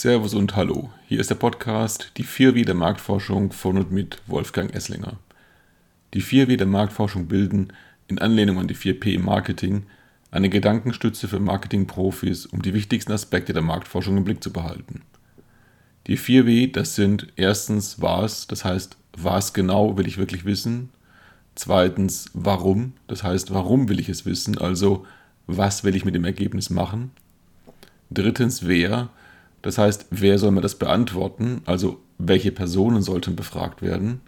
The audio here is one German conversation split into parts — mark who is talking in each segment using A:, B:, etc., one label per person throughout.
A: Servus und Hallo. Hier ist der Podcast Die 4W der Marktforschung von und mit Wolfgang Esslinger. Die 4W der Marktforschung bilden, in Anlehnung an die 4P im Marketing, eine Gedankenstütze für Marketingprofis, um die wichtigsten Aspekte der Marktforschung im Blick zu behalten. Die 4W, das sind erstens was, das heißt, was genau will ich wirklich wissen? Zweitens, warum, das heißt, warum will ich es wissen, also was will ich mit dem Ergebnis machen? Drittens, wer, das heißt, wer soll mir das beantworten? Also welche Personen sollten befragt werden?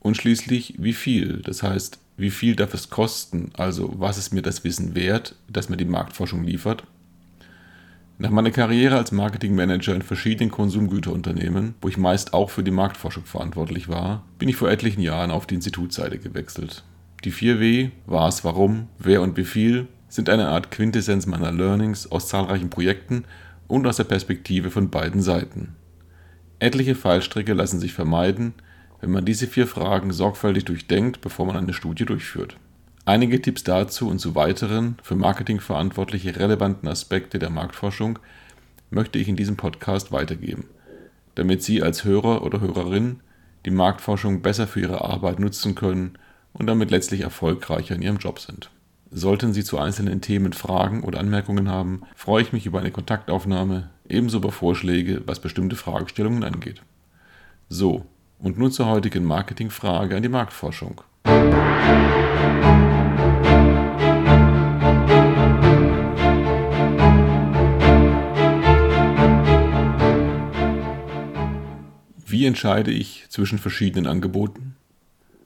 A: Und schließlich, wie viel? Das heißt, wie viel darf es kosten? Also was ist mir das Wissen wert, das mir die Marktforschung liefert? Nach meiner Karriere als Marketingmanager in verschiedenen Konsumgüterunternehmen, wo ich meist auch für die Marktforschung verantwortlich war, bin ich vor etlichen Jahren auf die Institutsseite gewechselt. Die 4W, was, warum, wer und wie viel, sind eine Art Quintessenz meiner Learnings aus zahlreichen Projekten und aus der Perspektive von beiden Seiten. Etliche Fallstricke lassen sich vermeiden, wenn man diese vier Fragen sorgfältig durchdenkt, bevor man eine Studie durchführt. Einige Tipps dazu und zu weiteren für Marketingverantwortliche relevanten Aspekte der Marktforschung möchte ich in diesem Podcast weitergeben, damit Sie als Hörer oder Hörerin die Marktforschung besser für Ihre Arbeit nutzen können und damit letztlich erfolgreicher in Ihrem Job sind. Sollten Sie zu einzelnen Themen Fragen oder Anmerkungen haben, freue ich mich über eine Kontaktaufnahme, ebenso über Vorschläge, was bestimmte Fragestellungen angeht. So, und nun zur heutigen Marketingfrage an die Marktforschung. Wie entscheide ich zwischen verschiedenen Angeboten?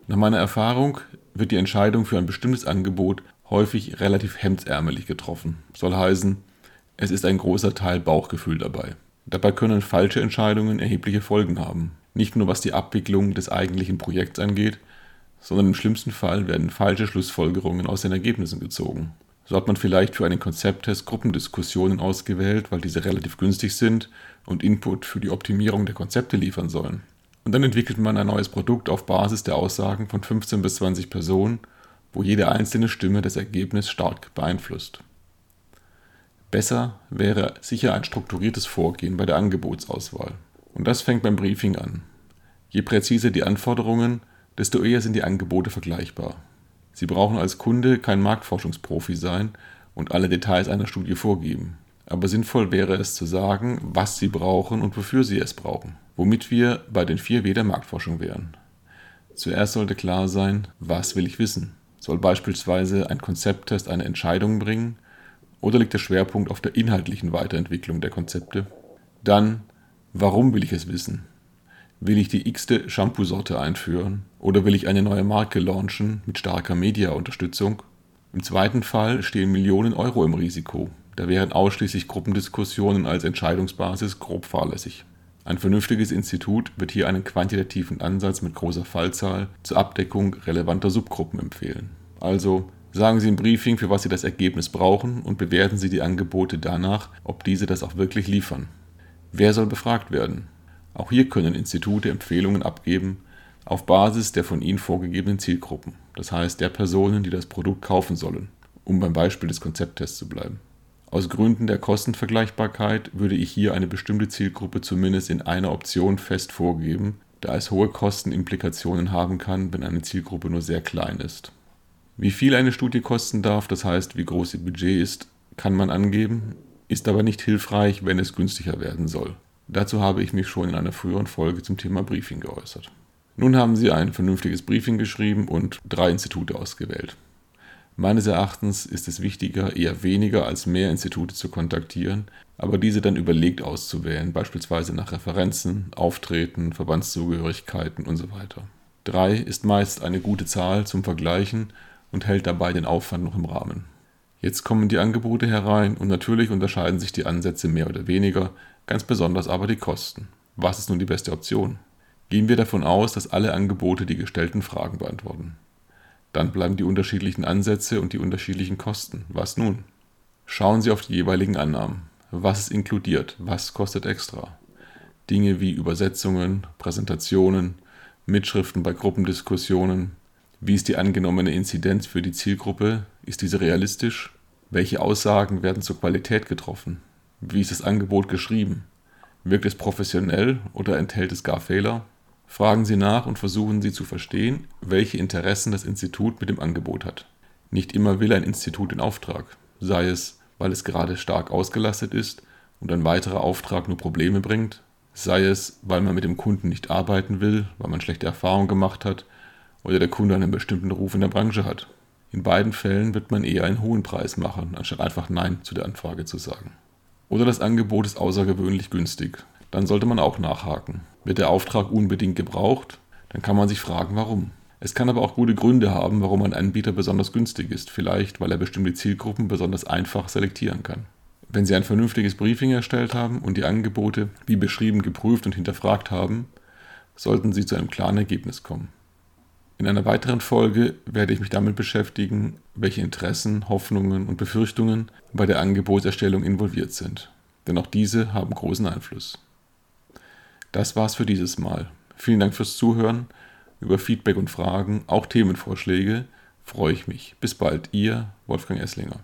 A: Nach meiner Erfahrung wird die Entscheidung für ein bestimmtes Angebot häufig relativ hemdsärmelig getroffen. Soll heißen, es ist ein großer Teil Bauchgefühl dabei. Dabei können falsche Entscheidungen erhebliche Folgen haben. Nicht nur was die Abwicklung des eigentlichen Projekts angeht, sondern im schlimmsten Fall werden falsche Schlussfolgerungen aus den Ergebnissen gezogen. So hat man vielleicht für einen Konzepttest Gruppendiskussionen ausgewählt, weil diese relativ günstig sind und Input für die Optimierung der Konzepte liefern sollen. Und dann entwickelt man ein neues Produkt auf Basis der Aussagen von 15 bis 20 Personen wo jede einzelne Stimme das Ergebnis stark beeinflusst. Besser wäre sicher ein strukturiertes Vorgehen bei der Angebotsauswahl. Und das fängt beim Briefing an. Je präziser die Anforderungen, desto eher sind die Angebote vergleichbar. Sie brauchen als Kunde kein Marktforschungsprofi sein und alle Details einer Studie vorgeben. Aber sinnvoll wäre es zu sagen, was Sie brauchen und wofür Sie es brauchen. Womit wir bei den vier W der Marktforschung wären. Zuerst sollte klar sein, was will ich wissen? Soll beispielsweise ein Konzepttest eine Entscheidung bringen oder liegt der Schwerpunkt auf der inhaltlichen Weiterentwicklung der Konzepte? Dann, warum will ich es wissen? Will ich die x-te Shampoo-Sorte einführen oder will ich eine neue Marke launchen mit starker Media-Unterstützung? Im zweiten Fall stehen Millionen Euro im Risiko. Da wären ausschließlich Gruppendiskussionen als Entscheidungsbasis grob fahrlässig. Ein vernünftiges Institut wird hier einen quantitativen Ansatz mit großer Fallzahl zur Abdeckung relevanter Subgruppen empfehlen. Also sagen Sie im Briefing, für was Sie das Ergebnis brauchen und bewerten Sie die Angebote danach, ob diese das auch wirklich liefern. Wer soll befragt werden? Auch hier können Institute Empfehlungen abgeben auf Basis der von ihnen vorgegebenen Zielgruppen, das heißt der Personen, die das Produkt kaufen sollen, um beim Beispiel des Konzepttests zu bleiben. Aus Gründen der Kostenvergleichbarkeit würde ich hier eine bestimmte Zielgruppe zumindest in einer Option fest vorgeben, da es hohe Kostenimplikationen haben kann, wenn eine Zielgruppe nur sehr klein ist. Wie viel eine Studie kosten darf, das heißt wie groß ihr Budget ist, kann man angeben, ist aber nicht hilfreich, wenn es günstiger werden soll. Dazu habe ich mich schon in einer früheren Folge zum Thema Briefing geäußert. Nun haben Sie ein vernünftiges Briefing geschrieben und drei Institute ausgewählt. Meines Erachtens ist es wichtiger, eher weniger als mehr Institute zu kontaktieren, aber diese dann überlegt auszuwählen, beispielsweise nach Referenzen, Auftreten, Verbandszugehörigkeiten und so weiter. Drei ist meist eine gute Zahl zum Vergleichen und hält dabei den Aufwand noch im Rahmen. Jetzt kommen die Angebote herein und natürlich unterscheiden sich die Ansätze mehr oder weniger, ganz besonders aber die Kosten. Was ist nun die beste Option? Gehen wir davon aus, dass alle Angebote die gestellten Fragen beantworten. Dann bleiben die unterschiedlichen Ansätze und die unterschiedlichen Kosten. Was nun? Schauen Sie auf die jeweiligen Annahmen. Was ist inkludiert? Was kostet extra? Dinge wie Übersetzungen, Präsentationen, Mitschriften bei Gruppendiskussionen. Wie ist die angenommene Inzidenz für die Zielgruppe? Ist diese realistisch? Welche Aussagen werden zur Qualität getroffen? Wie ist das Angebot geschrieben? Wirkt es professionell oder enthält es gar Fehler? Fragen Sie nach und versuchen Sie zu verstehen, welche Interessen das Institut mit dem Angebot hat. Nicht immer will ein Institut den Auftrag, sei es, weil es gerade stark ausgelastet ist und ein weiterer Auftrag nur Probleme bringt, sei es, weil man mit dem Kunden nicht arbeiten will, weil man schlechte Erfahrungen gemacht hat oder der Kunde einen bestimmten Ruf in der Branche hat. In beiden Fällen wird man eher einen hohen Preis machen, anstatt einfach Nein zu der Anfrage zu sagen. Oder das Angebot ist außergewöhnlich günstig. Dann sollte man auch nachhaken. Wird der Auftrag unbedingt gebraucht, dann kann man sich fragen, warum. Es kann aber auch gute Gründe haben, warum ein Anbieter besonders günstig ist, vielleicht weil er bestimmte Zielgruppen besonders einfach selektieren kann. Wenn Sie ein vernünftiges Briefing erstellt haben und die Angebote wie beschrieben geprüft und hinterfragt haben, sollten Sie zu einem klaren Ergebnis kommen. In einer weiteren Folge werde ich mich damit beschäftigen, welche Interessen, Hoffnungen und Befürchtungen bei der Angebotserstellung involviert sind. Denn auch diese haben großen Einfluss. Das war's für dieses Mal. Vielen Dank fürs Zuhören. Über Feedback und Fragen, auch Themenvorschläge, freue ich mich. Bis bald, Ihr Wolfgang Esslinger.